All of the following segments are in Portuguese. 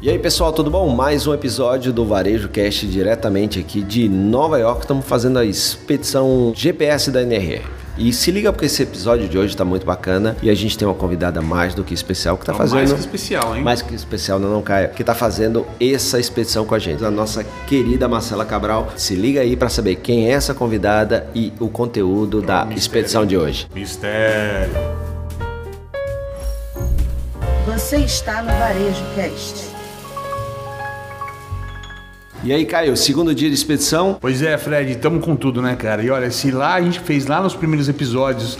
E aí pessoal, tudo bom? Mais um episódio do Varejo Cast diretamente aqui de Nova York. Estamos fazendo a expedição GPS da NRR. E se liga porque esse episódio de hoje está muito bacana e a gente tem uma convidada mais do que especial que está Não, fazendo Mais que especial, hein? mais que especial, não, não caia, que está fazendo essa expedição com a gente, a nossa querida Marcela Cabral. Se liga aí para saber quem é essa convidada e o conteúdo da mistério. expedição de hoje. Mistério. Você está no Varejo Cast. E aí, Caio, segundo dia de expedição, Pois é, Fred, estamos com tudo, né, cara? E olha, se lá a gente fez lá nos primeiros episódios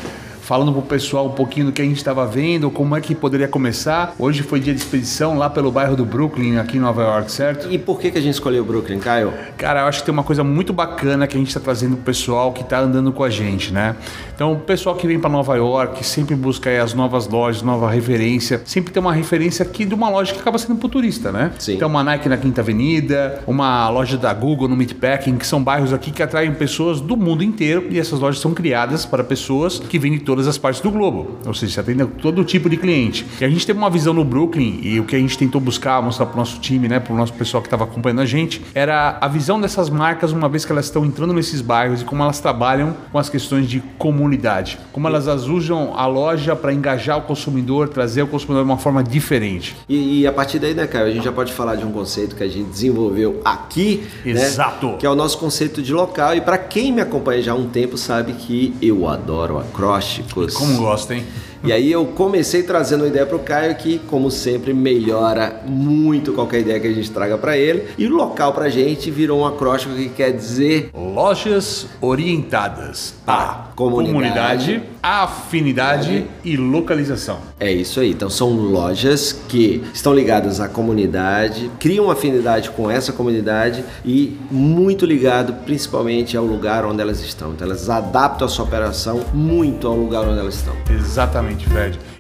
falando pro pessoal um pouquinho do que a gente estava vendo, como é que poderia começar. Hoje foi dia de expedição lá pelo bairro do Brooklyn, aqui em Nova York, certo? e por que, que a gente escolheu o Brooklyn, Caio? Cara, eu acho que tem uma coisa muito bacana que a gente está trazendo pro pessoal que está andando com a gente, né? Então, o pessoal que vem para Nova York sempre busca as novas lojas, nova referência. Sempre tem uma referência aqui de uma loja que acaba sendo pro turista, né? Sim. Então, uma Nike na Quinta Avenida, uma loja da Google no Meatpacking, que são bairros aqui que atraem pessoas do mundo inteiro e essas lojas são criadas para pessoas que vêm de todas as partes do globo. Ou seja, você atende todo tipo de cliente. E a gente teve uma visão no Brooklyn e o que a gente tentou buscar, mostrar para o nosso time, né, para o nosso pessoal que estava acompanhando a gente, era a visão dessas marcas uma vez que elas estão entrando nesses bairros e como elas trabalham com as questões de comunidade. Como elas usam a loja para engajar o consumidor, trazer o consumidor de uma forma diferente. E, e a partir daí, né, Caio, a gente já pode falar de um conceito que a gente desenvolveu aqui, né, Exato. que é o nosso conceito de local. E para quem me acompanha já há um tempo sabe que eu adoro Como gosta, hein? E aí eu comecei trazendo uma ideia pro Caio que, como sempre, melhora muito qualquer ideia que a gente traga para ele. E o local pra gente virou um acróstico que quer dizer Lojas orientadas a Comunidade. comunidade, afinidade e localização. É isso aí. Então são lojas que estão ligadas à comunidade, criam afinidade com essa comunidade e muito ligado principalmente ao lugar onde elas estão. Então elas adaptam a sua operação muito ao lugar onde elas estão. Exatamente, Fred.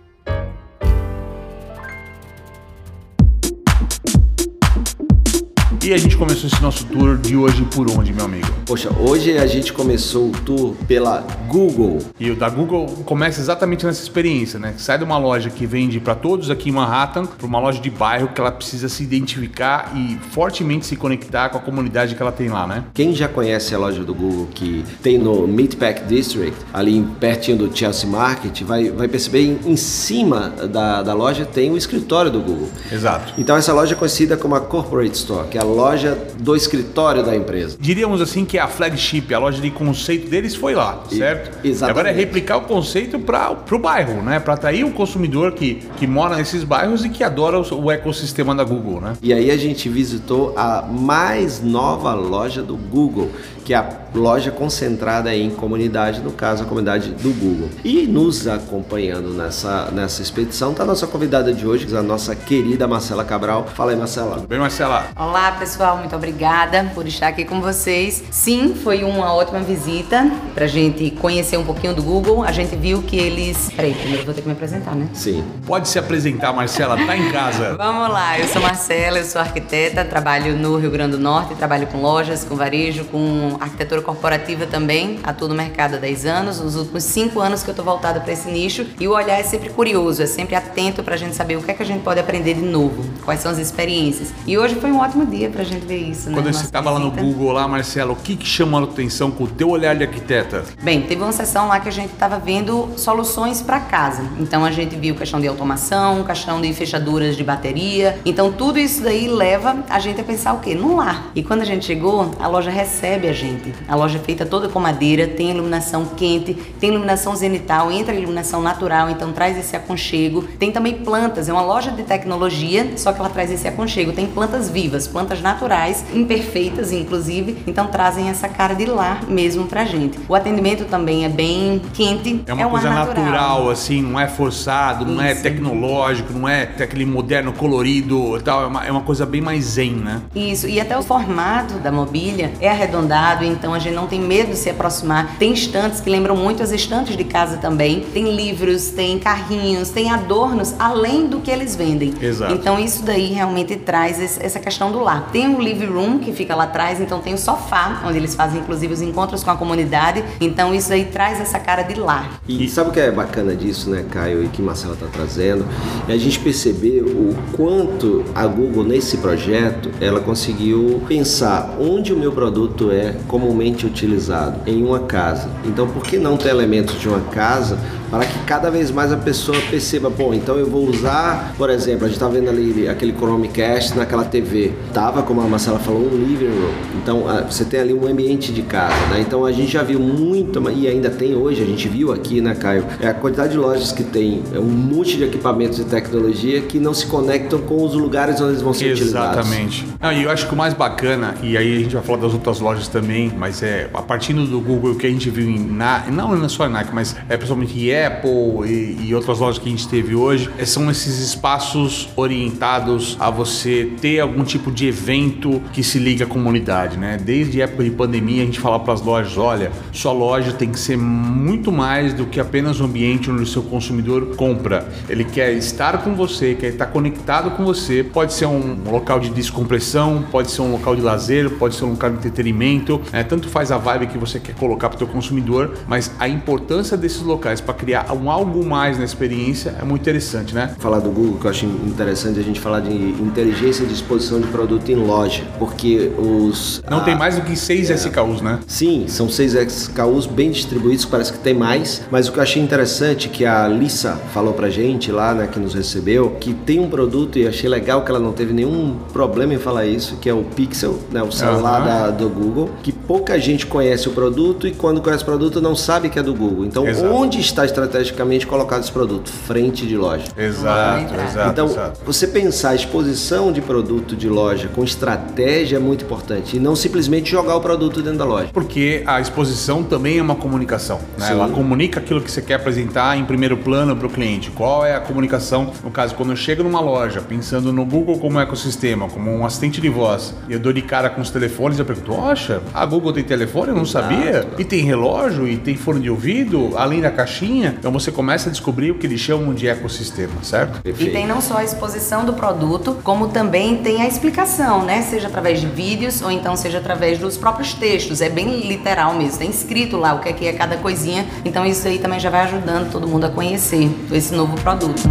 E a gente começou esse nosso tour de hoje por onde, meu amigo? Poxa, hoje a gente começou o tour pela Google. E o da Google começa exatamente nessa experiência, né? Sai de uma loja que vende para todos aqui em Manhattan para uma loja de bairro que ela precisa se identificar e fortemente se conectar com a comunidade que ela tem lá, né? Quem já conhece a loja do Google que tem no Meatpack District, ali pertinho do Chelsea Market, vai, vai perceber em, em cima da, da loja tem o escritório do Google. Exato. Então essa loja é conhecida como a Corporate Store, que é a loja do escritório da empresa. Diríamos assim que a flagship, a loja de conceito deles foi lá, certo? exatamente. E agora é replicar o conceito para o bairro, né? Para atrair o consumidor que, que mora nesses bairros e que adora o, o ecossistema da Google, né? E aí a gente visitou a mais nova loja do Google, que é a loja concentrada em comunidade, no caso a comunidade do Google. E nos acompanhando nessa, nessa expedição está a nossa convidada de hoje, a nossa querida Marcela Cabral. Fala aí, Marcela. Bem, Marcela, Olá pessoal, muito obrigada por estar aqui com vocês. Sim, foi uma ótima visita pra gente conhecer um pouquinho do Google. A gente viu que eles. Peraí, primeiro eu vou ter que me apresentar, né? Sim. pode se apresentar, Marcela, tá em casa. Vamos lá, eu sou Marcela, eu sou arquiteta, trabalho no Rio Grande do Norte, trabalho com lojas, com varejo, com arquitetura corporativa também, atuo no mercado há 10 anos, nos últimos 5 anos que eu tô voltada para esse nicho e o olhar é sempre curioso, é sempre atento pra gente saber o que é que a gente pode aprender de novo, quais são as experiências. E hoje foi um ótimo dia pra gente ver isso, né? Quando você Nossa estava lá no. Google, lá, Marcela, o que, que chamou a atenção com o teu olhar de arquiteta? Bem, teve uma sessão lá que a gente estava vendo soluções para casa. Então a gente viu questão de automação, questão de fechaduras de bateria. Então tudo isso daí leva a gente a pensar o quê? No lar. E quando a gente chegou, a loja recebe a gente. A loja é feita toda com madeira, tem iluminação quente, tem iluminação zenital, entra iluminação natural, então traz esse aconchego. Tem também plantas, é uma loja de tecnologia, só que ela traz esse aconchego. Tem plantas vivas, plantas naturais, imperfeitas inclusive, então trazem essa cara de lar mesmo pra gente. O atendimento também é bem quente, É uma um coisa ar natural. assim, não é forçado, não é Isso. tecnológico, não é aquele moderno colorido e tal. É uma, é uma coisa bem mais zen, né? Isso, e até o formato da mobília é arredondado, então a gente não tem medo de se aproximar. Tem estantes que lembram muito as estantes de casa também. Tem livros, tem carrinhos, tem adornos, além do que eles vendem. Exato. Então isso daí realmente traz esse- essa questão do lar. lá. Tem um living room que fica lá atrás, então tem o sofá, onde eles fazem inclusive os encontros com a comunidade. Então isso aí traz essa cara de lar. E sabe o que é bacana disso, né, Caio, e que Marcela está trazendo? É a gente perceber o quanto a Google, nesse projeto, ela conseguiu pensar onde o meu produto é comumente utilizado, em uma casa. Então, por que não ter elementos de uma casa para que cada vez mais a pessoa perceba, bom, então eu vou usar, por exemplo, a gente está vendo ali aquele Chromecast naquela TV, tava, como a Marcela falou, um living room. Então você tem ali um ambiente de casa, né? Então a gente já viu muito, e ainda tem hoje, a gente viu aqui, né, Caio, é a quantidade de lojas que tem é um monte de equipamentos e tecnologia que não se conectam com os lugares onde eles vão ser Exatamente. utilizados. Exatamente. e eu acho que o mais bacana, e aí a gente vai falar das outras lojas também, mas é a partir do Google que a gente viu em na, não na sua Nike, mas é principalmente Apple e, e, outras lojas que a gente teve hoje, é, são esses espaços orientados a você ter algum tipo de evento que se liga à comunidade, né? Desde época de pandemia a gente fala para as lojas, olha, sua loja tem que ser muito mais do que apenas um ambiente onde o seu consumidor compra. Ele quer estar com você, quer estar conectado com você. Pode ser um local de descompressão, pode ser um local de lazer, pode ser um local de entretenimento. Né? Tanto faz a vibe que você quer colocar para o seu consumidor, mas a importância desses locais para criar um algo mais na experiência é muito interessante, né? Falar do Google, que eu acho interessante a gente falar de inteligência de exposição de produto em loja, porque os... Não a, tem mais do que seis é, SKUs, né? Sim, são seis SKUs bem distribuídos, parece que tem mais, mas o que eu achei interessante que a Lissa falou pra gente lá, né, que nos recebeu, que tem um produto, e achei legal que ela não teve nenhum problema em falar isso, que é o Pixel, né, o celular uhum. da, do Google, que pouca gente conhece o produto e quando conhece o produto não sabe que é do Google. Então, Exato. onde está estrategicamente colocado esse produto? Frente de loja. Exato, exato. Então, exato. você pensar a exposição de produto de loja com estratégia é muito importante e não simplesmente jogar o produto dentro da loja. Porque a exposição também é uma comunicação. Né? Ela comunica aquilo que você quer apresentar em primeiro plano para o cliente. Qual é a comunicação? No caso, quando eu chego numa loja, pensando no Google como ecossistema, como um assistente de voz, e eu dou de cara com os telefones, eu pergunto: Poxa, a Google tem telefone? Eu não sabia. E tem relógio, e tem fone de ouvido, além da caixinha. Então você começa a descobrir o que eles chamam de ecossistema, certo? Perfeito. E tem não só a exposição do produto, como também tem a explicação, né? Seja através de vídeos ou então seja através dos próprios textos. É bem literal mesmo. Tem escrito lá o que é, que é cada coisinha. Então isso aí também já vai ajudando todo mundo a conhecer esse novo produto.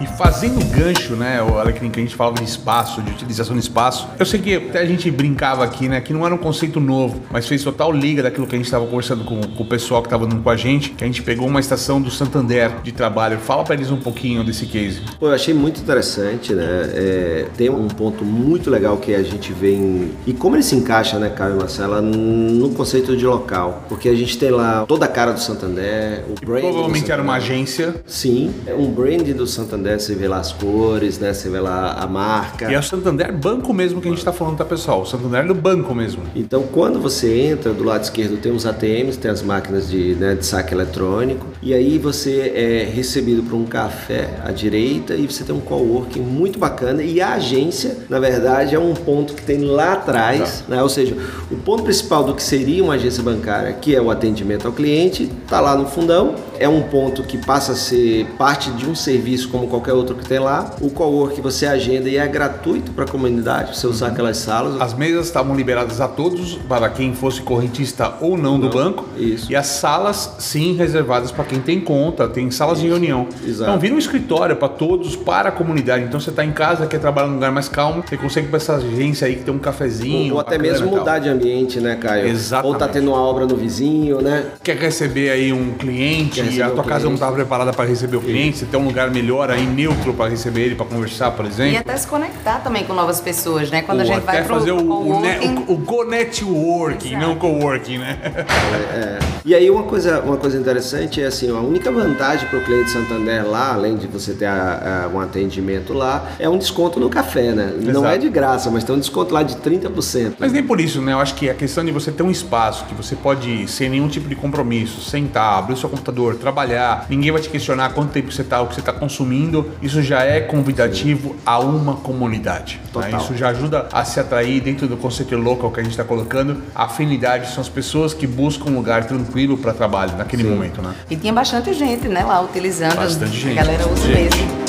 E fazendo gancho, né, o Alecrim, que a gente falava de espaço, de utilização de espaço, eu sei que até a gente brincava aqui, né, que não era um conceito novo, mas fez total liga daquilo que a gente estava conversando com, com, o pessoal que estava andando com a gente, que a gente pegou uma estação do Santander de trabalho. Fala para eles um pouquinho desse case. Pô, eu achei muito interessante, né, é, tem um ponto muito legal que a gente vê em... E como ele se encaixa, né, Caio e Marcela, no conceito de local, porque a gente tem lá toda a cara do Santander, o brand Provavelmente era uma agência. Sim, é um brand do Santander Santander, você vê lá as cores, né? Você vê lá a marca. E é o Santander banco mesmo que a gente está falando, tá, pessoal? O Santander do banco mesmo. Então, quando você entra, do lado esquerdo tem os ATMs, tem as máquinas de, né, de saque eletrônico, e aí você é recebido por um café à direita e você tem um coworking muito bacana. E a agência, na verdade, é um ponto que tem lá atrás, tá. né? Ou seja, o ponto principal do que seria uma agência bancária, que é o atendimento ao cliente, está lá no fundão. É um ponto que passa a ser parte de um serviço como qualquer outro que tem lá. O cowork você agenda e é gratuito para a comunidade, você usar uhum. aquelas salas. As mesas estavam liberadas a todos, para quem fosse correntista ou não, não do banco. Isso. E as salas, sim, reservadas para quem tem conta, tem salas isso. de reunião. Exato. Então vira um escritório para todos, para a comunidade. Então você está em casa, quer trabalhar num lugar mais calmo, você consegue para essa agência aí que tem um cafezinho. Ou, ou até mesmo mudar de ambiente, né, Caio? Exatamente. Ou tá tendo uma obra no vizinho, né? Quer receber aí um cliente e a tua casa não estava preparada para receber o cliente, você tem um lugar melhor aí, neutro para receber ele, para conversar, por exemplo. E até se conectar também com novas pessoas, né? Quando Ou a gente vai pro fazer o, o, ne, o, o Go Networking, não o Coworking, né? É, é. E aí uma coisa, uma coisa interessante é assim, a única vantagem para o cliente Santander lá, além de você ter a, a, um atendimento lá, é um desconto no café, né? Exato. Não é de graça, mas tem um desconto lá de 30%. Mas nem por isso, né? Eu acho que a questão de você ter um espaço que você pode, sem nenhum tipo de compromisso, sentar, abrir o seu computador, trabalhar, ninguém vai te questionar quanto tempo você está, o que você está consumindo, isso já é convidativo Sim. a uma comunidade. Né? Isso já ajuda a se atrair dentro do conceito local que a gente está colocando. A afinidade são as pessoas que buscam um lugar tranquilo para trabalho naquele Sim. momento, né? E tinha bastante gente, né, lá utilizando. Bastante gente. A galera usa mesmo.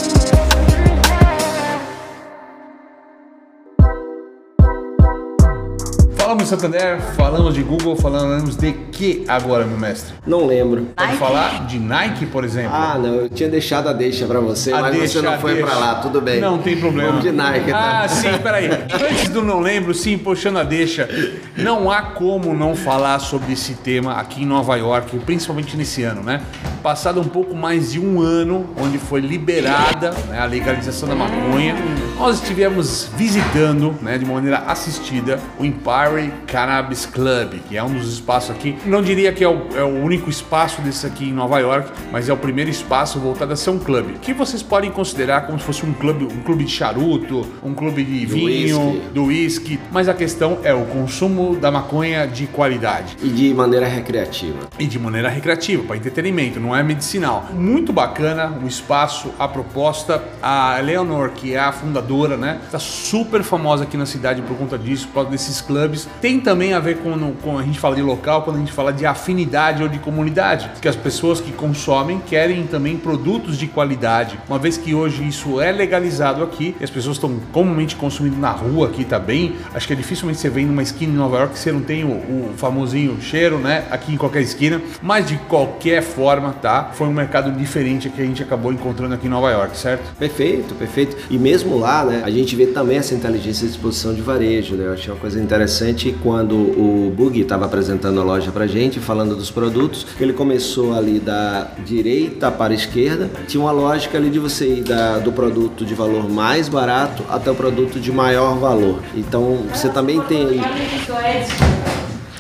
Falamos de Santander, falamos de Google, falamos de que agora, meu mestre? Não lembro. Pode Nike. falar de Nike, por exemplo? Ah, não, eu tinha deixado a deixa pra você, A mas deixa, você não foi deixa. pra lá, tudo bem. Não tem problema. Vamos de Nike, tá? Ah, sim, peraí. Antes do não lembro, sim, puxando a deixa, não há como não falar sobre esse tema aqui em Nova York, principalmente nesse ano, né? Passado um pouco mais de um ano, onde foi liberada né, a legalização da maconha, nós estivemos visitando, né, de maneira assistida, o Empire Cannabis Club, que é um dos espaços aqui. Não diria que é o, é o único espaço desse aqui em Nova York, mas é o primeiro espaço voltado a ser um clube, que vocês podem considerar como se fosse um clube, um clube de charuto, um clube de Do vinho, whisky. do whisky, mas a questão é o consumo da maconha de qualidade E de maneira recreativa. e de maneira recreativa, para entretenimento, não é medicinal. Muito bacana o espaço, a proposta. A Eleanor, que é a fundadora, né, tá super famosa aqui na cidade por conta disso, por causa desses clubes. Tem também a ver com, com a gente fala de local, quando a gente fala de afinidade ou de comunidade, que as pessoas que consomem querem também produtos de qualidade. Uma vez que hoje isso é legalizado aqui, as pessoas estão comumente consumindo na rua aqui também, acho que é dificilmente você vem numa esquina em Nova York que você não tem o, o famosinho cheiro, né, aqui em qualquer esquina, mas de qualquer forma, tá? Foi um mercado diferente que a gente acabou encontrando aqui em Nova York, certo? Perfeito, perfeito. E mesmo lá, né, a gente vê também essa inteligência de disposição de varejo, né? Eu achei uma coisa interessante quando o Bug estava apresentando a loja pra gente, falando dos produtos, ele começou ali da direita para a esquerda, tinha uma lógica ali de você ir da- do produto de valor mais barato até o produto de maior valor. Então, você também tem aí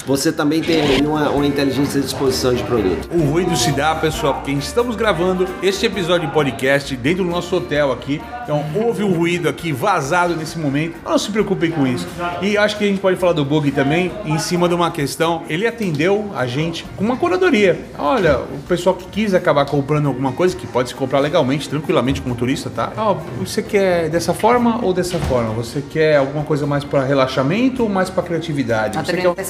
você também tem aí uma, uma inteligência de disposição de produto. O ruído se dá, pessoal, porque estamos gravando este episódio de podcast dentro do nosso hotel aqui. Então houve um ruído aqui vazado nesse momento. Não se preocupem com isso. E acho que a gente pode falar do Bug também em cima de uma questão. Ele atendeu a gente com uma curadoria. Olha, o pessoal que quis acabar comprando alguma coisa, que pode se comprar legalmente, tranquilamente como turista, tá? Ó, você quer dessa forma ou dessa forma? Você quer alguma coisa mais para relaxamento ou mais para criatividade? Você Atendimento quer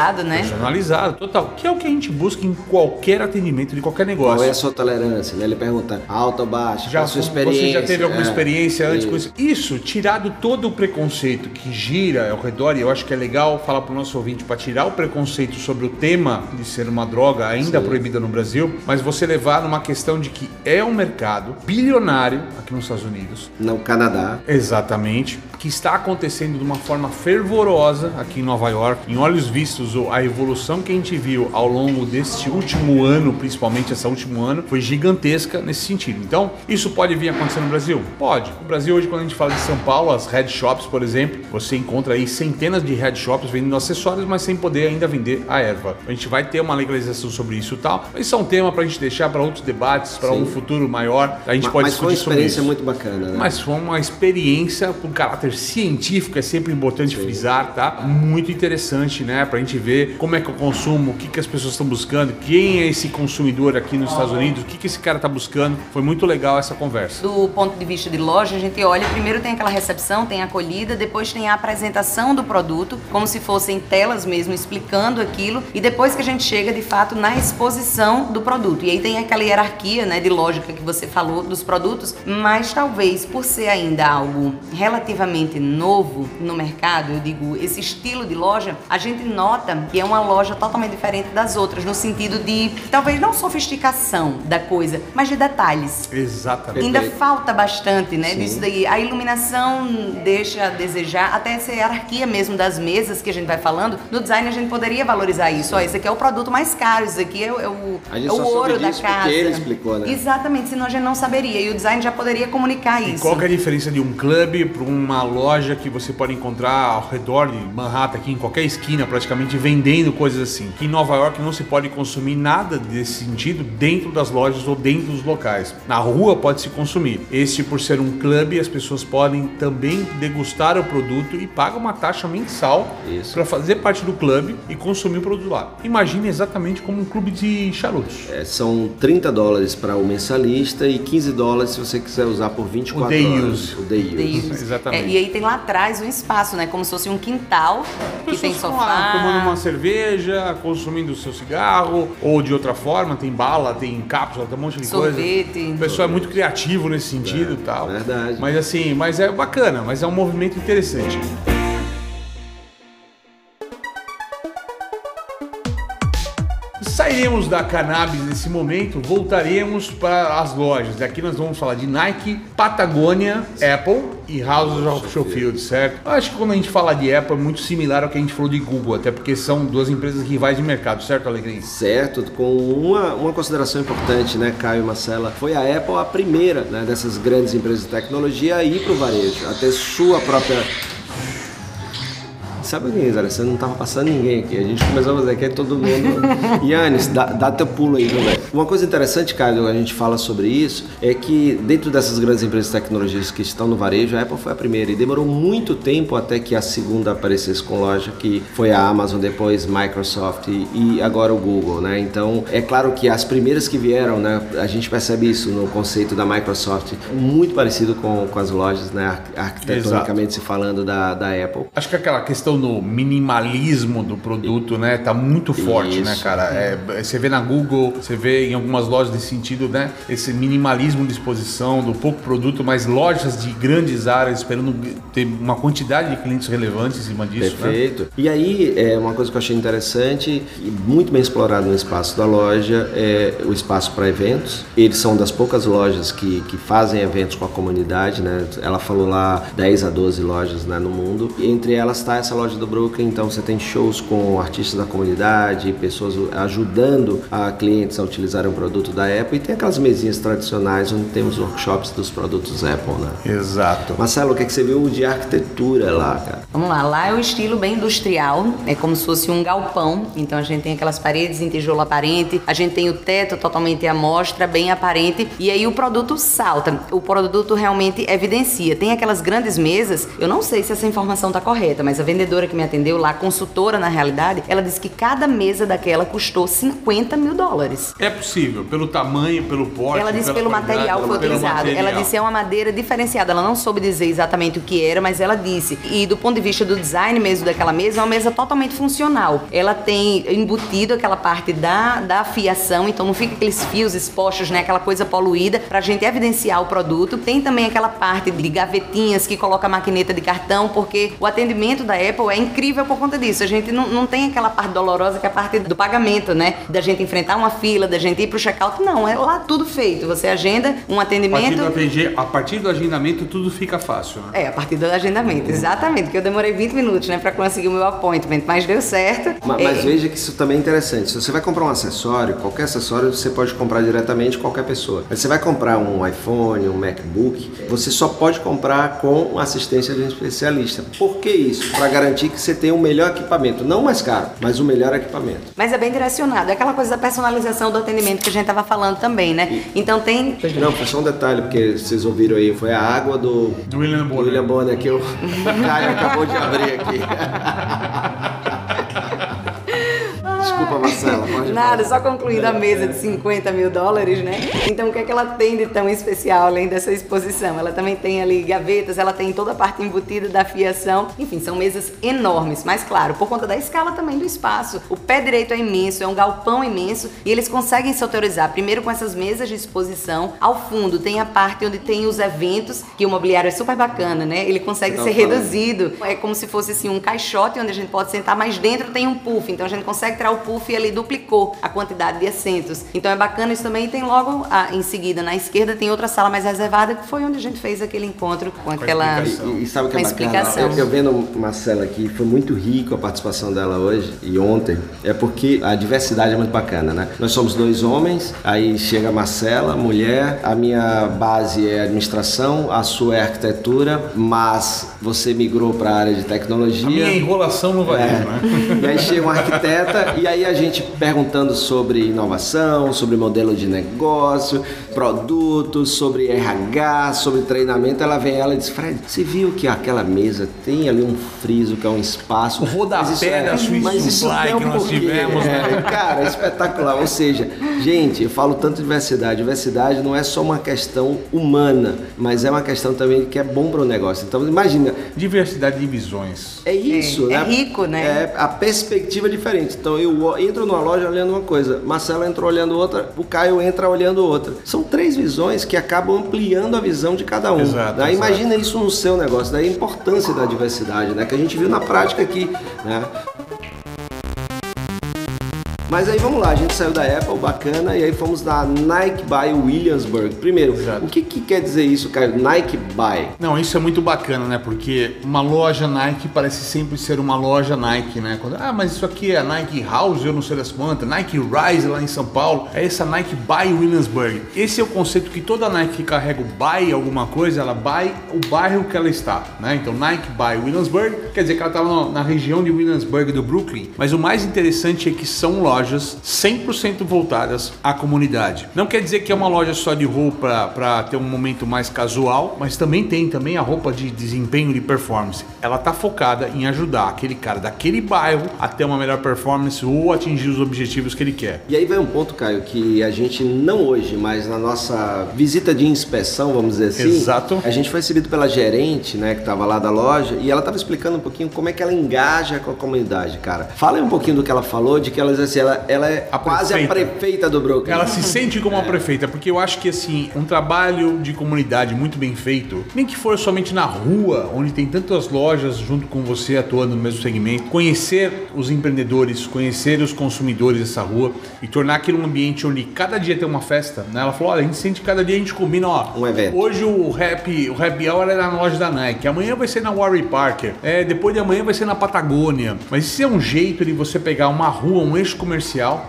personalizado, né? personalizado, total. Que é o que a gente busca em qualquer atendimento de qualquer negócio. Qual é a sua tolerância? Né? Ele pergunta alta ou baixa, Já, qual a sua experiência. Você já teve alguma É, experiência antes com isso. isso? Isso, tirado todo o preconceito que gira ao redor, e eu acho que é legal falar para o nosso ouvinte para tirar o preconceito sobre o tema de ser uma droga ainda Sim. proibida no Brasil, mas você levar numa questão de que é um mercado bilionário aqui nos Estados Unidos, No Canadá. Exatamente. Que está acontecendo de uma forma fervorosa aqui em Nova York. Em olhos vistos, o- a evolução que a gente viu ao longo deste último ano, principalmente esse último ano, foi gigantesca nesse sentido. Então, isso pode vir a acontecer no Brasil? Pode. No Brasil, hoje, quando a gente fala de São Paulo, as head shops, por exemplo, você encontra aí centenas de head shops vendendo acessórios, mas sem poder ainda vender a erva. A gente vai ter uma legalização sobre isso e tal, mas isso é um tema para a gente deixar para outros debates, para um futuro maior. A gente Ma- pode Mas foi uma discutir sobre experiência isso. muito bacana, né? Mas foi uma experiência com caráter científico, é sempre importante frisar, tá? Muito interessante, né? Pra gente ver como é que eu consumo, o que, que as pessoas estão buscando, quem é esse consumidor aqui nos Estados Unidos, o que, que esse cara tá buscando. Foi muito legal essa conversa. Do ponto de vista de loja, a gente olha, primeiro tem aquela recepção, tem a acolhida, depois tem a apresentação do produto, como se fossem telas mesmo explicando aquilo, e depois que a gente chega de fato na exposição do produto. E aí tem aquela hierarquia, né, de lógica que você falou dos produtos, mas talvez por ser ainda algo relativamente novo no mercado, eu digo, esse estilo de loja, a gente nota que é uma loja totalmente diferente das outras, no sentido de talvez não sofisticação da coisa, mas de detalhes. Exatamente. Ainda falta bastante, né? Sim. Disso daí. A iluminação deixa a desejar, até essa hierarquia mesmo das mesas que a gente vai falando. No design a gente poderia valorizar isso. Ó, esse aqui é o produto mais caro, isso aqui é, o- é o, A gente é o soube ouro da casa. ele explicou, né? Exatamente, senão a gente não saberia. E o design já poderia comunicar E isso. qual é a diferença de um clube para uma loja que você pode encontrar ao redor de Manhattan, aqui em qualquer esquina, praticamente vendendo coisas assim? Que em Nova York não se pode consumir nada desse sentido dentro das lojas ou dentro dos locais. Na rua pode se consumir. Este, por ser um clube, as pessoas podem também degustar o produto e pagam uma taxa mensal para fazer parte do clube e consumir o produto lá. Imagine exatamente como um clube de charutos. É, são 30 dólares para o mensalista e 15 dólares se você quiser usar por 24 O day horas. use. O day use. Daí- Exatamente. É, e aí tem lá atrás um espaço, né? Como se fosse um quintal que tem estão lá sofá. tomando uma cerveja, consumindo o seu cigarro, ou de outra forma, tem bala, tem cápsula, tem um monte de Sorvete. coisa. O pessoal é muito criativo nesse sentido e tal. verdade. Mas assim, mas é bacana, mas é um movimento interessante. Sairemos da cannabis nesse momento, voltaremos para as lojas. Aqui nós vamos falar de Nike, Patagônia, Apple e House of Showfield, certo? Eu acho que quando a gente fala de Apple é muito similar ao que a gente falou de Google, até porque são duas empresas rivais de mercado, certo, Alegria? Certo, com uma, uma consideração importante, né, Caio e Marcela? Foi a Apple a primeira né, dessas grandes empresas de tecnologia a ir para o varejo, a ter sua própria sabe o que é, Você não tava passando ninguém aqui. A gente começou a fazer aqui todo mundo. Yannis, dá, dá teu pulo aí, meu velho. Uma coisa interessante, Caio, a gente fala sobre isso, é que dentro dessas grandes empresas de tecnologias que estão no varejo, a Apple foi a primeira e demorou muito tempo até que a segunda aparecesse com loja, que foi a Amazon, depois Microsoft e agora o Google, né? Então, é claro que as primeiras que vieram, né? A gente percebe isso no conceito da Microsoft, muito parecido com, com as lojas, né? Arquitetonicamente se falando da, da Apple. Acho que aquela questão no minimalismo do produto, né? Tá muito forte, né, Isso. né, cara? É, você vê na Google, você vê em algumas lojas desse sentido, né? Esse minimalismo de exposição, do pouco produto, mas lojas de grandes áreas esperando ter uma quantidade de clientes relevantes em cima disso, né? Perfeito. Né? E aí, é uma coisa que eu achei interessante e muito bem explorado no espaço da loja é o espaço para eventos. Eles são das poucas lojas que, que fazem eventos com a comunidade, né? Ela falou lá 10 a 12 lojas né, no mundo. Entre elas está essa loja do Brooklyn, então você tem shows com artistas da comunidade, pessoas ajudando a clientes a utilizarem o produto da Apple e tem aquelas mesinhas tradicionais onde temos workshops dos produtos Apple, né? Exato. Marcelo, o que, é que você viu de arquitetura lá, cara? Vamos lá, lá é o estilo bem industrial, é como se fosse um galpão, então a gente tem aquelas paredes em tijolo aparente, a gente tem o teto totalmente à mostra, bem aparente, e aí o produto salta, o produto realmente evidencia. Tem aquelas grandes mesas, eu não sei se essa informação está correta, mas a vendedora que me atendeu lá, consultora na realidade, ela disse que cada mesa daquela custou 50 mil dólares. É possível, pelo tamanho, pelo porte. Ela disse pelo material que foi utilizado. Material. Ela disse é uma madeira diferenciada. Ela não soube dizer exatamente o que era, mas ela disse. E do ponto de vista do design mesmo daquela mesa, é uma mesa totalmente funcional. Ela tem embutido aquela parte da, da fiação, então não fica aqueles fios expostos, né? Aquela coisa poluída, pra gente evidenciar o produto. Tem também aquela parte de gavetinhas que coloca a maquineta de cartão, porque o atendimento da Apple é incrível por conta disso. A gente não, não tem aquela parte dolorosa que é a parte do pagamento, né? Da gente enfrentar uma fila, da gente ir pro check-out. Não, é lá tudo feito. Você agenda um atendimento. A partir do, a partir do agendamento, tudo fica fácil, né? É, a partir do agendamento, exatamente. Porque eu demorei 20 minutos, né, pra conseguir o meu appointment, mas deu certo. Mas, é... mas veja que isso também é interessante. Se você vai comprar um acessório, qualquer acessório você pode comprar diretamente qualquer pessoa. Mas você vai comprar um iPhone, um MacBook, você só pode comprar com assistência de um especialista. Por que isso? Para garantir que você tenha o melhor equipamento, não mais caro, mas o melhor equipamento. Mas é bem direcionado, é aquela coisa da personalização do atendimento que a gente estava falando também, né? E... Então tem. Não, foi só um detalhe, porque vocês ouviram aí, foi a água do, do William Bonner, William Bonner que o Caio acabou de abrir aqui. Desculpa, Marcela. Pode Nada, só concluindo a mesa de 50 mil dólares, né? Então, o que é que ela tem de tão especial além dessa exposição? Ela também tem ali gavetas, ela tem toda a parte embutida da fiação. Enfim, são mesas enormes. Mas, claro, por conta da escala também do espaço. O pé direito é imenso, é um galpão imenso e eles conseguem se autorizar. Primeiro com essas mesas de exposição. Ao fundo tem a parte onde tem os eventos, que o mobiliário é super bacana, né? Ele consegue ser falando. reduzido. É como se fosse assim um caixote onde a gente pode sentar, mas dentro tem um puff. Então a gente consegue tirar o puff ali duplicou a quantidade de assentos. Então é bacana isso também. E tem logo a, em seguida na esquerda tem outra sala mais reservada que foi onde a gente fez aquele encontro com, com aquela e, e, sabe o que é explicação. Eu, eu vendo Marcela aqui, foi muito rico a participação dela hoje e ontem. É porque a diversidade é muito bacana, né? Nós somos dois homens, aí chega a Marcela, mulher, a minha base é administração, a sua é arquitetura, mas você migrou para a área de tecnologia. A minha enrolação no varejo, é. né? E aí chega uma arquiteta e aí a gente perguntando sobre inovação, sobre modelo de negócio, produtos, sobre RH, sobre treinamento, ela vem ela e diz: Fred, você viu que aquela mesa tem ali um friso, que é um espaço. O rodapé é, da Swiss mas isso Supply que nós tivemos. Né? É, cara, é espetacular. Ou seja, gente, eu falo tanto de diversidade. Diversidade não é só uma questão humana, mas é uma questão também que é bom para o negócio. Então, imagina. Diversidade de visões. É isso, é, né? É rico, né? É a perspectiva é diferente. Então, eu entro numa loja olhando uma coisa, Marcelo entrou olhando outra, o Caio entra olhando outra. São três visões que acabam ampliando a visão de cada um. Exato, né? Imagina isso no seu negócio, daí a importância da diversidade, né? Que a gente viu na prática aqui, né? Mas aí vamos lá, a gente saiu da Apple, bacana, e aí fomos da Nike by Williamsburg. Primeiro, Exato. o que, que quer dizer isso, Caio? Nike by? Não, isso é muito bacana, né? Porque uma loja Nike parece sempre ser uma loja Nike, né? Quando, ah, mas isso aqui é a Nike House, eu não sei das quantas, Nike Rise lá em São Paulo, é essa Nike by Williamsburg. Esse é o conceito que toda Nike que carrega o by alguma coisa, ela by o bairro que ela está, né? Então Nike by Williamsburg, quer dizer que ela estava na região de Williamsburg do Brooklyn. Mas o mais interessante é que são lojas 100% voltadas à comunidade. Não quer dizer que é uma loja só de roupa para ter um momento mais casual, mas também tem também a roupa de desempenho de performance. Ela está focada em ajudar aquele cara daquele bairro a ter uma melhor performance ou atingir os objetivos que ele quer. E aí vai um ponto, Caio, que a gente não hoje, mas na nossa visita de inspeção, vamos dizer assim, Exato. a gente foi recebido pela gerente, né, que estava lá da loja, e ela estava explicando um pouquinho como é que ela engaja com a comunidade, cara. Fala aí um pouquinho do que ela falou, de que ela assim, ela, ela é A quase prefeita. a prefeita do Brooklyn. Ela se sente como uma prefeita, porque eu acho que assim, um trabalho de comunidade muito bem feito, nem que for somente na rua, onde tem tantas lojas junto com você atuando no mesmo segmento, conhecer os empreendedores, conhecer os consumidores dessa rua e tornar aquilo um ambiente onde cada dia tem uma festa, né? Ela falou, olha, a gente sente que cada dia a gente combina, ó, Um evento. hoje o Happy, o Happy Hour é na loja da Nike, amanhã vai ser na Warby Parker, é, depois de amanhã vai ser na Patagônia, mas isso é um jeito de você pegar uma rua, um eixo comercial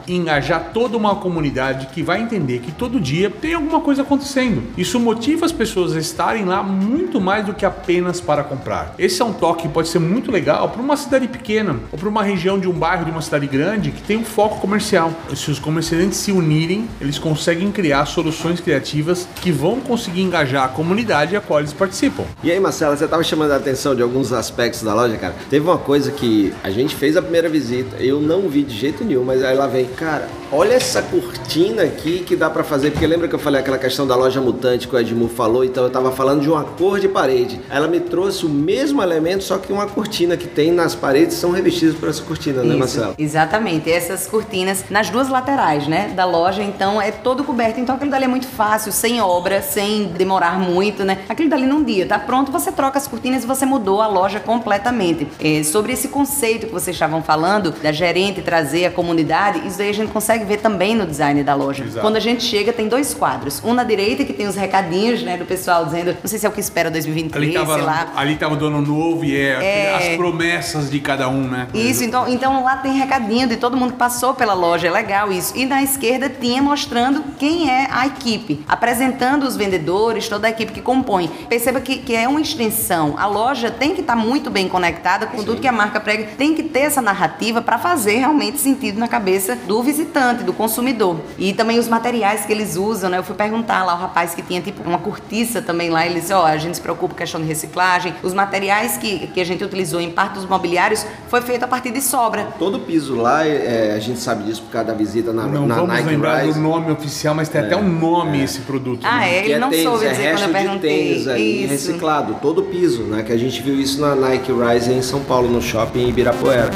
e engajar toda uma comunidade que vai entender que todo dia tem alguma coisa acontecendo. Isso motiva as pessoas a estarem lá muito mais do que apenas para comprar. Esse é um toque que pode ser muito legal para uma cidade pequena ou para uma região de um bairro de uma cidade grande que tem um foco comercial. Se os comerciantes se unirem, eles conseguem criar soluções criativas que vão conseguir engajar a comunidade a qual eles participam. E aí, Marcela, você estava chamando a atenção de alguns aspectos da loja, cara. Teve uma coisa que a gente fez a primeira visita, eu não vi de jeito nenhum, mas aí lá vem, cara, olha essa cortina aqui que dá pra fazer, porque lembra que eu falei aquela questão da loja mutante que o Edmu falou, então eu tava falando de uma cor de parede. Ela me trouxe o mesmo elemento, só que uma cortina que tem nas paredes são revestidas por essa cortina, né, Isso, Marcela? Exatamente. Essas cortinas nas duas laterais, né, da loja, então é todo coberto. Então aquilo dali é muito fácil, sem obra, sem demorar muito, né? Aquilo dali num dia, tá pronto, você troca as cortinas e você mudou a loja completamente. É, sobre esse conceito que vocês estavam falando, da gerente trazer a comunidade, isso aí a gente consegue ver também no design da loja. Exato. Quando a gente chega, tem dois quadros. Um na direita que tem os recadinhos, né, do pessoal dizendo, não sei se é o que espera 2023, Ali tava, sei lá. ali tava o dono novo e é, É. as promessas de cada um, né? Isso, então, então lá tem recadinho de todo mundo que passou pela loja, é legal isso. E na esquerda tinha mostrando quem é a equipe, apresentando os vendedores, toda a equipe que compõe. Perceba que, que é uma extensão. A loja tem que estar muito bem conectada com tudo que a marca prega, tem que ter essa narrativa para fazer realmente sentido na cabeça do visitante, do consumidor. E também os materiais que eles usam, né? Eu fui perguntar lá ao rapaz que tinha tipo uma cortiça também lá, ele disse, ó, a gente se preocupa com questão de reciclagem. Os materiais que, que a gente utilizou em parte dos mobiliários foi feito a partir de sobra. Todo o piso lá, é, a gente sabe disso por causa da visita na, Não na vamos Nike lembrar Rise. do nome oficial, mas tem até um nome esse produto. Ah, né? é? Que Ele não tênis, soube é dizer resto quando eu de perguntei. tênis aí, Isso. reciclado, todo o piso, né? Que a gente viu isso na Nike Rise em São Paulo, no shopping em Ibirapuera.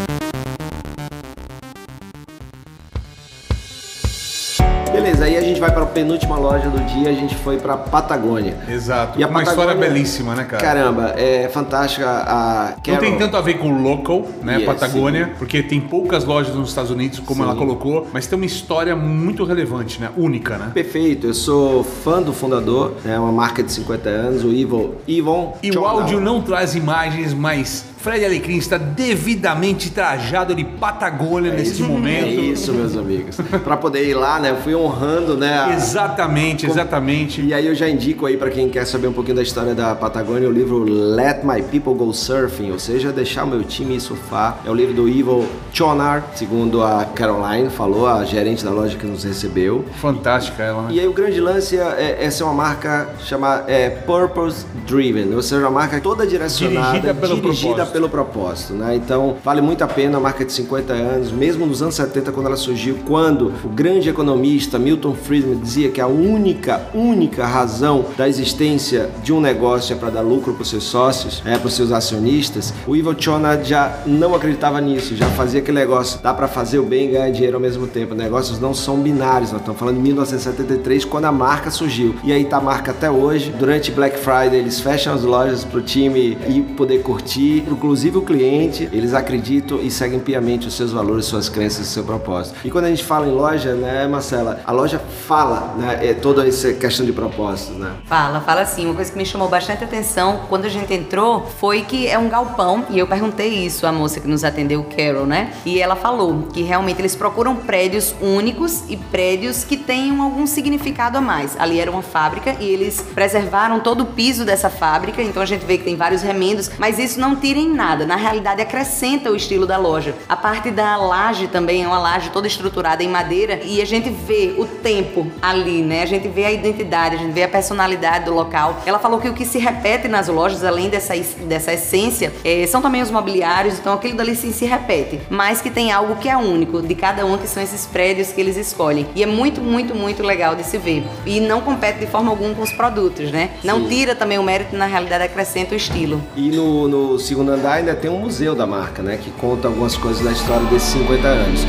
Beleza, aí a gente vai para a penúltima loja do dia, a gente foi para Patagônia. Exato. E a Uma Patagônia- história belíssima, né, cara? Caramba, é fantástica a Não Carol. tem tanto a ver com local, né, Yes, Patagônia, porque tem poucas lojas nos Estados Unidos, como Sim. ela colocou, mas tem uma história muito relevante, né, única, né? Perfeito, eu sou fã do fundador, é uma marca de 50 anos, o Ivo, Ivon E o áudio não traz imagens, mas Fred Alecrim está devidamente trajado de Patagônia neste É momento. isso, meus amigos. Para poder ir lá, né, eu fui honrando, né, a- Exatamente, exatamente. E aí eu já indico aí para quem quer saber um pouquinho da história da Patagônia o livro Let My People Go Surfing, ou seja, deixar o meu time surfar. É o livro do Ivo Chonar, segundo a Caroline falou, a gerente da loja que nos recebeu. Fantástica ela, né? E aí o grande lance é, é ser uma marca chamada é, Purpose Driven, ou seja, uma marca toda direcionada, Dirigida pelo dirigida propósito. pelo propósito, né? Então vale muito a pena, a marca de 50 anos, mesmo nos anos 70 quando ela surgiu, quando o grande economista Milton Friedman dizia que a única, única razão da existência de um negócio é para dar lucro para os seus sócios, é para os seus acionistas, o Ivo Chona já não acreditava nisso, já fazia aquele negócio, dá para fazer o bem e ganhar dinheiro ao mesmo tempo. Negócios não são binários, nós estamos falando de 1973, quando a marca surgiu. E aí tá a marca até hoje. Durante Black Friday, eles fecham as lojas para o time e poder curtir, inclusive o cliente, eles acreditam e seguem piamente os seus valores, suas crenças, seu propósito. E quando a gente fala em loja, né, Marcela, a loja fala, né, é toda essa questão de propósito, né? Fala, fala sim. Uma coisa que me chamou bastante atenção quando a gente entrou foi que é um galpão e eu perguntei isso à moça que nos atendeu, Carol, né? E ela falou que realmente eles procuram prédios únicos e prédios que tenham algum significado a mais. Ali era uma fábrica e eles preservaram todo o piso dessa fábrica, então a gente vê que tem vários remendos, mas isso não tira em nada. Na realidade, acrescenta o estilo da loja. A parte da laje também é uma laje toda estruturada em madeira e a gente vê o tempo ali, né? A gente vê a identidade, a gente vê a personalidade do local. Ela falou que o que se repete nas lojas, além dessa, dessa essência, é, são também os mobiliários, então aquilo dali sim se repete, mas que tem algo que é único de cada um, que são esses prédios que eles escolhem. E é muito, muito, muito legal de se ver. E não compete de forma alguma com os produtos, né? Não Sim. tira também o mérito, na realidade acrescenta o estilo. E no, no segundo andar ainda tem um museu da marca, né? Que conta algumas coisas da história desses 50 anos.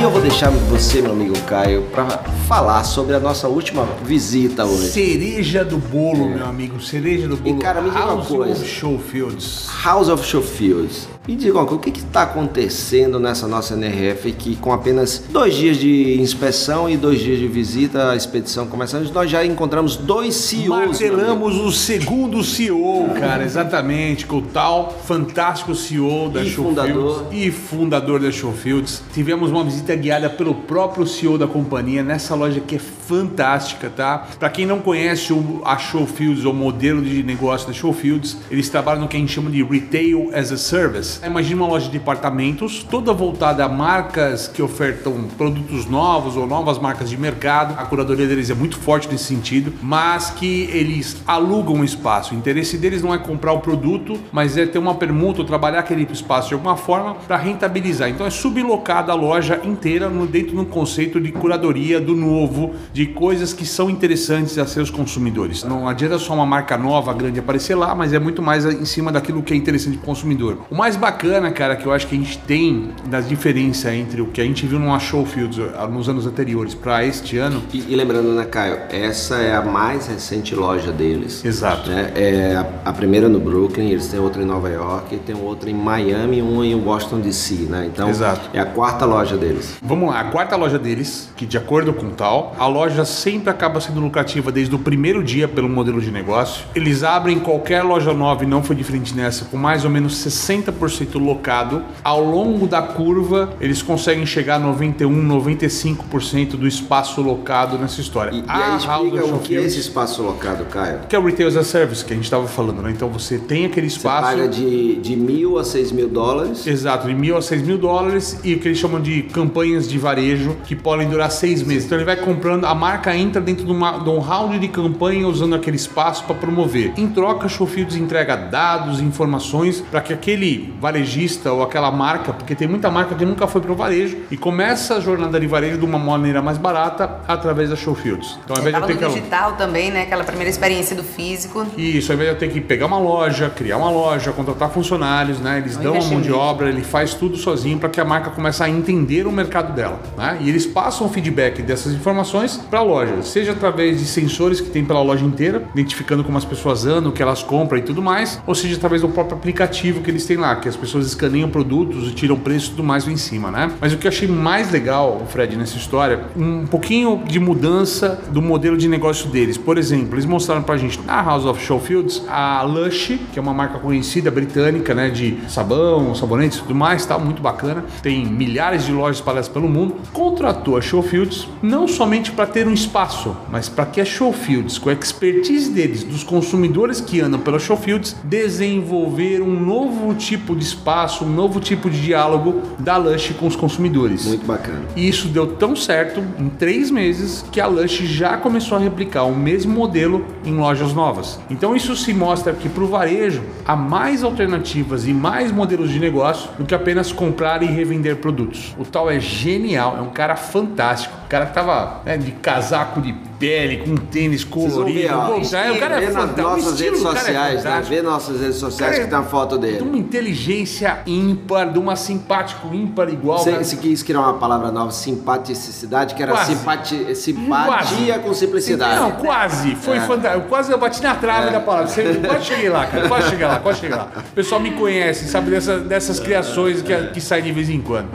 Aí eu vou deixar você, meu amigo Caio, para falar sobre a nossa última visita hoje. Cereja do bolo, meu amigo. Cereja do bolo. cara, me diga uma House coisa. of Showfields. House of Showfields. Me diga uma coisa, o que está acontecendo nessa nossa NRF que com apenas dois dias de inspeção e dois dias de visita à expedição começando, nós já encontramos dois CEOs. Martelamos o segundo CEO, cara, exatamente, com o tal fantástico CEO da E Showfields fundador. e fundador da Showfields. Tivemos uma visita guiada pelo próprio CEO da companhia nessa loja que é fantástica, tá? Para quem não conhece o, a Showfields, o modelo de negócio da Showfields, eles trabalham no que a gente chama de Retail as a Service. Imagina uma loja de departamentos, toda voltada a marcas que ofertam produtos novos ou novas marcas de mercado. A curadoria deles é muito forte nesse sentido, mas que eles alugam um espaço. O interesse deles não é comprar o produto, mas é ter uma permuta ou trabalhar aquele espaço de alguma forma para rentabilizar. Então é sublocada a loja inteira dentro de um conceito de curadoria do novo, de coisas que são interessantes a seus consumidores. Não adianta só uma marca nova, grande aparecer lá, mas é muito mais em cima daquilo que é interessante para o consumidor. O mais bacana, cara, que eu acho que a gente tem das diferenças entre o que a gente viu no Showfields ah, nos anos anteriores para este ano, E, e lembrando, né, Caio, essa é a mais recente loja deles. Exato. Né? É a, a primeira no Brooklyn, eles têm outra em Nova York, tem outra em Miami e uma em Washington DC, né? Então Exato. é a quarta loja deles. Vamos lá, a quarta loja deles, que de acordo com tal, a loja sempre acaba sendo lucrativa desde o primeiro dia pelo modelo de negócio. Eles abrem qualquer loja nova e não foi diferente nessa, com mais ou menos 60% locado. Ao longo da curva, eles conseguem chegar a 91, 95% do espaço locado nessa história. E, e A aí explica o que é esse espaço locado, Caio. que é o Retail as a Service, que a gente estava falando, né? Então você tem aquele Você espaço. paga de, de mil a seis mil dólares. Exato, de mil a seis mil dólares e o que eles chamam de campanhas de varejo que podem durar seis meses. Então ele vai comprando, a marca entra dentro de, uma, de um round de campanha usando aquele espaço para promover. Em troca, a Showfields entrega dados, informações para que aquele varejista ou aquela marca, porque tem muita marca que nunca foi para o varejo e começa a jornada de varejo de uma maneira mais barata através da Showfields. Então ao invés de eu ter que digital também, né? Aquela primeira experiência do físico. isso, ao invés de eu ter que pegar uma loja, criar uma loja, contratar funcionários, né? Eles É um dão a mão de obra, ele faz tudo sozinho para que a marca comece a entender o mercado dela, né? E eles passam o feedback dessas informações para a loja, seja através de sensores que tem pela loja inteira, identificando como as pessoas andam, o que elas compram e tudo mais, ou seja através do próprio aplicativo que eles têm lá, que as pessoas escaneiam produtos e tiram preço e tudo mais lá em cima, né? Mas o que eu achei mais legal, Fred, nessa história, um pouquinho de mudança do modelo de negócio deles. Por exemplo, eles mostraram pra gente na House of Showfields a Lush, que é uma marca conhecida britânica, né, de sabão, sabonetes e tudo mais, tá muito bacana. Tem milhares de lojas espalhadas pelo mundo. Contratou a Showfields não somente para ter um espaço, mas para que a Showfields, com a expertise deles, dos consumidores que andam pela Showfields, desenvolver um novo tipo de espaço, um novo tipo de diálogo da Lush com os consumidores. Muito bacana. E isso deu tão certo em três meses que a Lush já começou a replicar o mesmo modelo em lojas novas. Então isso se mostra que para o varejo há mais alternativas e mais modelos de negócio do que apenas comprar e revender produtos. O tal é genial, é um cara fantástico. O cara tava né, de casaco de pele, com tênis ver, colorido. Pô, o cara é Vê nas fantástico. Nossas estilo redes é sociais, né? fantástico. Vê nossas redes sociais Cara, que tem a foto De dele. uma inteligência ímpar, de uma simpático ímpar igual. Você, cara. você quis criar uma palavra nova, simpaticidade, que era Quase. simpati, simpatia com simplicidade. Não, quase. Foi É. fantástico. Quase eu bati na trave da palavra. Você, quase cheguei lá, cara. Quase cheguei lá, quase cheguei lá. O pessoal me conhece, sabe dessa- dessas criações que, que saem de vez em quando.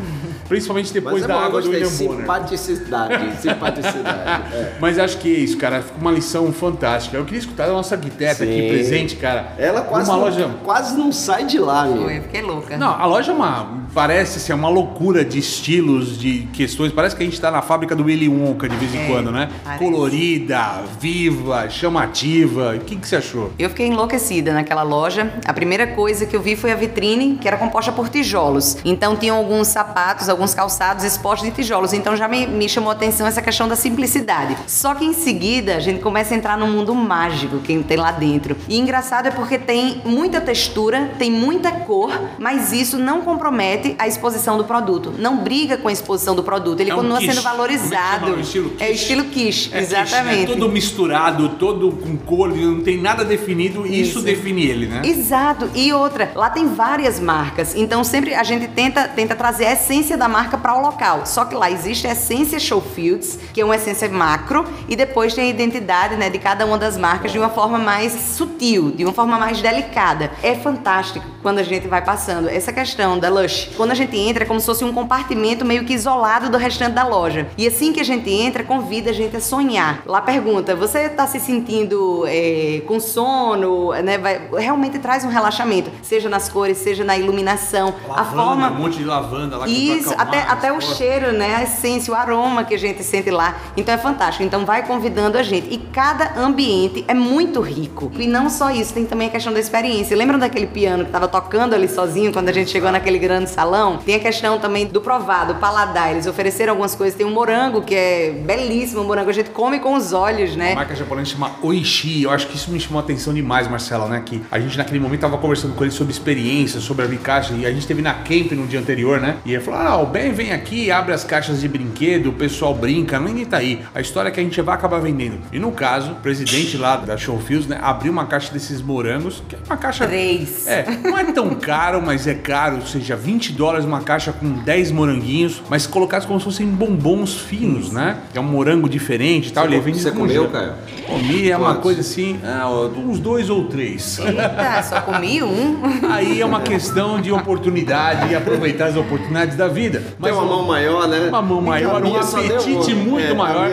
Principalmente depois é da água do. William Bonner. Simpaticidade, simpaticidade. É. Mas acho que é isso, cara. Ficou uma lição fantástica. Eu queria escutar a nossa arquiteta aqui Sim. presente, cara. Ela quase, Uma não, loja. quase não sai de lá, meu. Foi, eu fiquei louca. Não, a loja é uma. Parece ser uma loucura de estilos, de questões. Parece que a gente tá na fábrica do Willy Wonka de vez em É, quando, né? parece. Colorida, viva, chamativa. O que, que você achou? Eu fiquei enlouquecida naquela loja. A primeira coisa que eu vi foi a vitrine, que era composta por tijolos. Então tinham alguns sapatos, alguns calçados expostos de tijolos. Então já me, me chamou a atenção essa questão da simplicidade. Só que em seguida a gente começa a entrar num mundo mágico que tem lá dentro. E engraçado é porque tem muita textura, tem muita cor, mas isso não compromete a exposição do produto. Não briga com a exposição do produto. Ele É um continua quiche. sendo é valorizado. chama? O estilo É o quiche? estilo quiche, É quiche, né? exatamente. Todo misturado, todo com cor, não tem nada definido e isso, Isso. define ele, né? Exato. E outra, lá tem várias marcas. Então sempre a gente tenta, tenta trazer a essência da marca para o local. Só que lá existe a essência Showfields, que é uma essência macro, e depois tem a identidade né, de cada uma das marcas de uma forma mais sutil, de uma forma mais delicada. É fantástico quando a gente vai passando. Essa questão da Lush, quando a gente entra, é como se fosse um compartimento meio que isolado do restante da loja. E assim que a gente entra, convida a gente a sonhar. Lá pergunta: você está se sentindo é, com sono? Né? Vai- realmente traz um relaxamento, seja nas cores, seja na iluminação. a forma. um monte de lavanda lá que Isso, até, até o cheiro, né? A essência, o aroma que a gente sente lá. Então é fantástico. Então vai convidando a gente. E cada ambiente é muito rico. E não só isso, tem também a questão da experiência. Lembram daquele piano que estava tocando ali sozinho quando a gente chegou naquele grande salão? Tem a questão também do provado, paladar. Eles ofereceram algumas coisas. Tem um morango que é belíssimo, o morango a gente come com os olhos, né? A marca japonesa chama Oishi. Eu acho que isso me chamou a atenção demais, Marcela, né? Que a gente naquele momento tava conversando com ele sobre experiência, sobre abrir caixa. E a gente teve na Camp no dia anterior, né? E ele falou: Ah, o Ben vem aqui, abre as caixas de brinquedo, o pessoal brinca, ninguém tá aí. A história é que a gente vai acabar vendendo. E no caso, o presidente lá da Showfields, né, abriu uma caixa desses morangos, que é uma caixa. Três. É, não é tão caro, mas é caro, ou seja, 20 dólares uma caixa com 10 moranguinhos, mas colocados como se fossem bombons finos, né? É um morango diferente e tal. Você ele vende você com comeu. Caio? Comi, é uma coisa assim, ah, uns dois ou três. Eita, só comi um. Aí é uma questão de oportunidade e aproveitar as oportunidades da vida. Tem uma mão maior, né? uma mão maior, um apetite muito É, maior.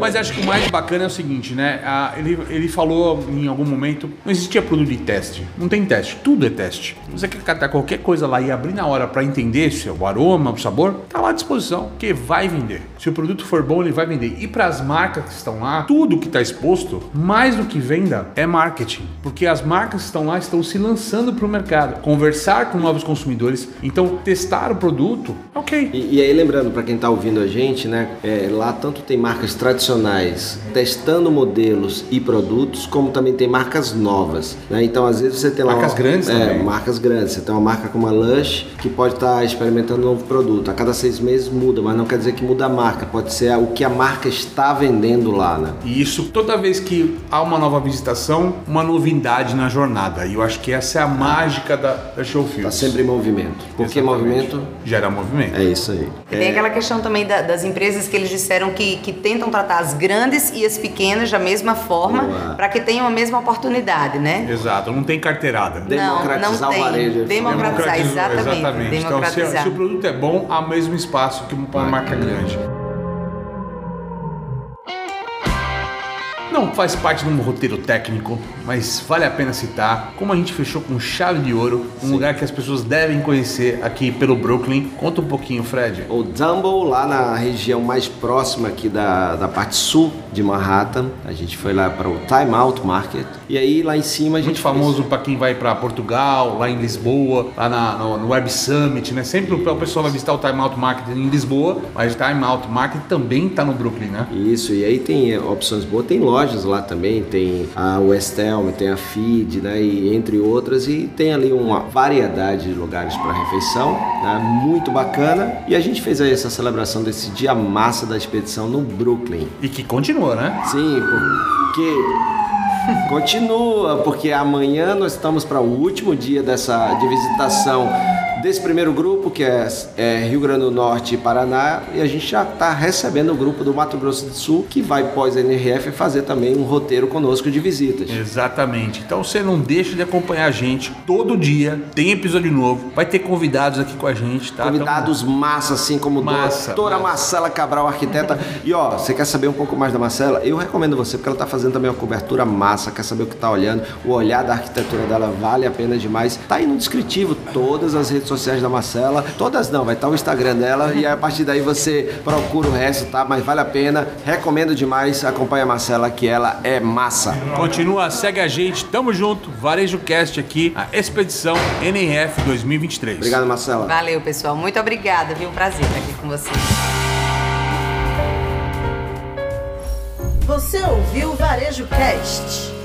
Mas acho que o mais bacana é o seguinte, né? Ah, ele, ele falou em algum momento, não existia produto de teste. Não tem teste, tudo é teste. Você quer catar qualquer coisa lá e abrir na hora para entender se é o aroma, o sabor, tá lá à disposição, que vai vender. Se o produto for bom, ele vai vender. E para as marcas que estão lá, tudo que está exposto, mais do que venda, é marketing. Porque as marcas que estão lá estão se lançando para o mercado. Conversar com novos consumidores. Então, testar o produto, ok. E, e aí, lembrando, para quem está ouvindo a gente, né, é, lá tanto tem marcas tradicionais testando modelos e produtos, como também tem marcas novas. né? Então, às vezes você tem lá. Marcas uma- grandes é, também. marcas grandes. Você tem uma marca como a Lush que pode estar experimentando um novo produto. A cada seis meses muda, mas não quer dizer que muda a marca. Pode ser o que a marca está vendendo lá, né? E isso toda vez que há uma nova visitação, uma novidade na jornada. E eu acho que essa é a mágica da, da Showfields. Está sempre em movimento. Porque Exatamente. movimento Gera movimento. É isso aí. E tem aquela questão também da- das empresas que eles disseram que, que tentam tratar as grandes e as pequenas da mesma forma para que tenham a mesma oportunidade, né? Exato, não tem carteirada. Democratizar não, não o varejo, tem. ele Democratizar, exatamente. exatamente. Então, se, Democratizar. se o produto é bom, há o mesmo espaço que uma marca grande. Não faz parte de um roteiro técnico, mas vale a pena citar, como a gente fechou com chave de ouro, um lugar que as pessoas devem conhecer aqui pelo Brooklyn. Conta um pouquinho, Fred. O Dumble, lá na região mais próxima aqui da, da parte sul de Manhattan. A gente foi lá para o Time Out Market. E aí lá em cima a gente. Muito famoso para quem vai para Portugal, lá em Lisboa, lá na, no, no, Web Summit, né? Sempre o pessoal vai visitar o Time Out Market em Lisboa, mas o Time Out Market também está no Brooklyn, né? Isso, e aí tem opções boas, tem lojas lá também, tem a West Elm, tem a Feed, né? E entre outras, e tem ali uma variedade de lugares para refeição, né? Muito bacana. E a gente fez aí essa celebração desse dia massa da expedição no Brooklyn. E que continua, né? Sim, porque Continua, porque amanhã nós estamos para o último dia dessa de visitação desse primeiro grupo, que é, é, Rio Grande do Norte e Paraná, e a gente já está recebendo o grupo do Mato Grosso do Sul, que vai pós-NRF fazer também um roteiro conosco de visitas. Exatamente. Então você não deixa de acompanhar a gente todo dia, tem episódio novo, vai ter convidados aqui com a gente, tá? Convidados então, massa, assim como massa, doutora massa. Marcela Cabral, arquiteta. e ó, você quer saber um pouco mais da Marcela? Eu recomendo você, porque ela está fazendo também uma cobertura massa, quer saber o que está olhando, o olhar da arquitetura dela vale a pena demais. Tá aí no descritivo todas as redes sociais da Marcela. Todas não, vai estar o Instagram dela e a partir daí você procura o resto, tá? Mas vale a pena. Recomendo demais. Acompanha a Marcela que ela é massa. Continua, segue a gente. Tamo junto. Varejo Cast aqui, a expedição NRF 2023. Obrigado, Marcela. Valeu, pessoal. Muito obrigada, viu? Prazer estar aqui com vocês. Você ouviu o Varejo Cast?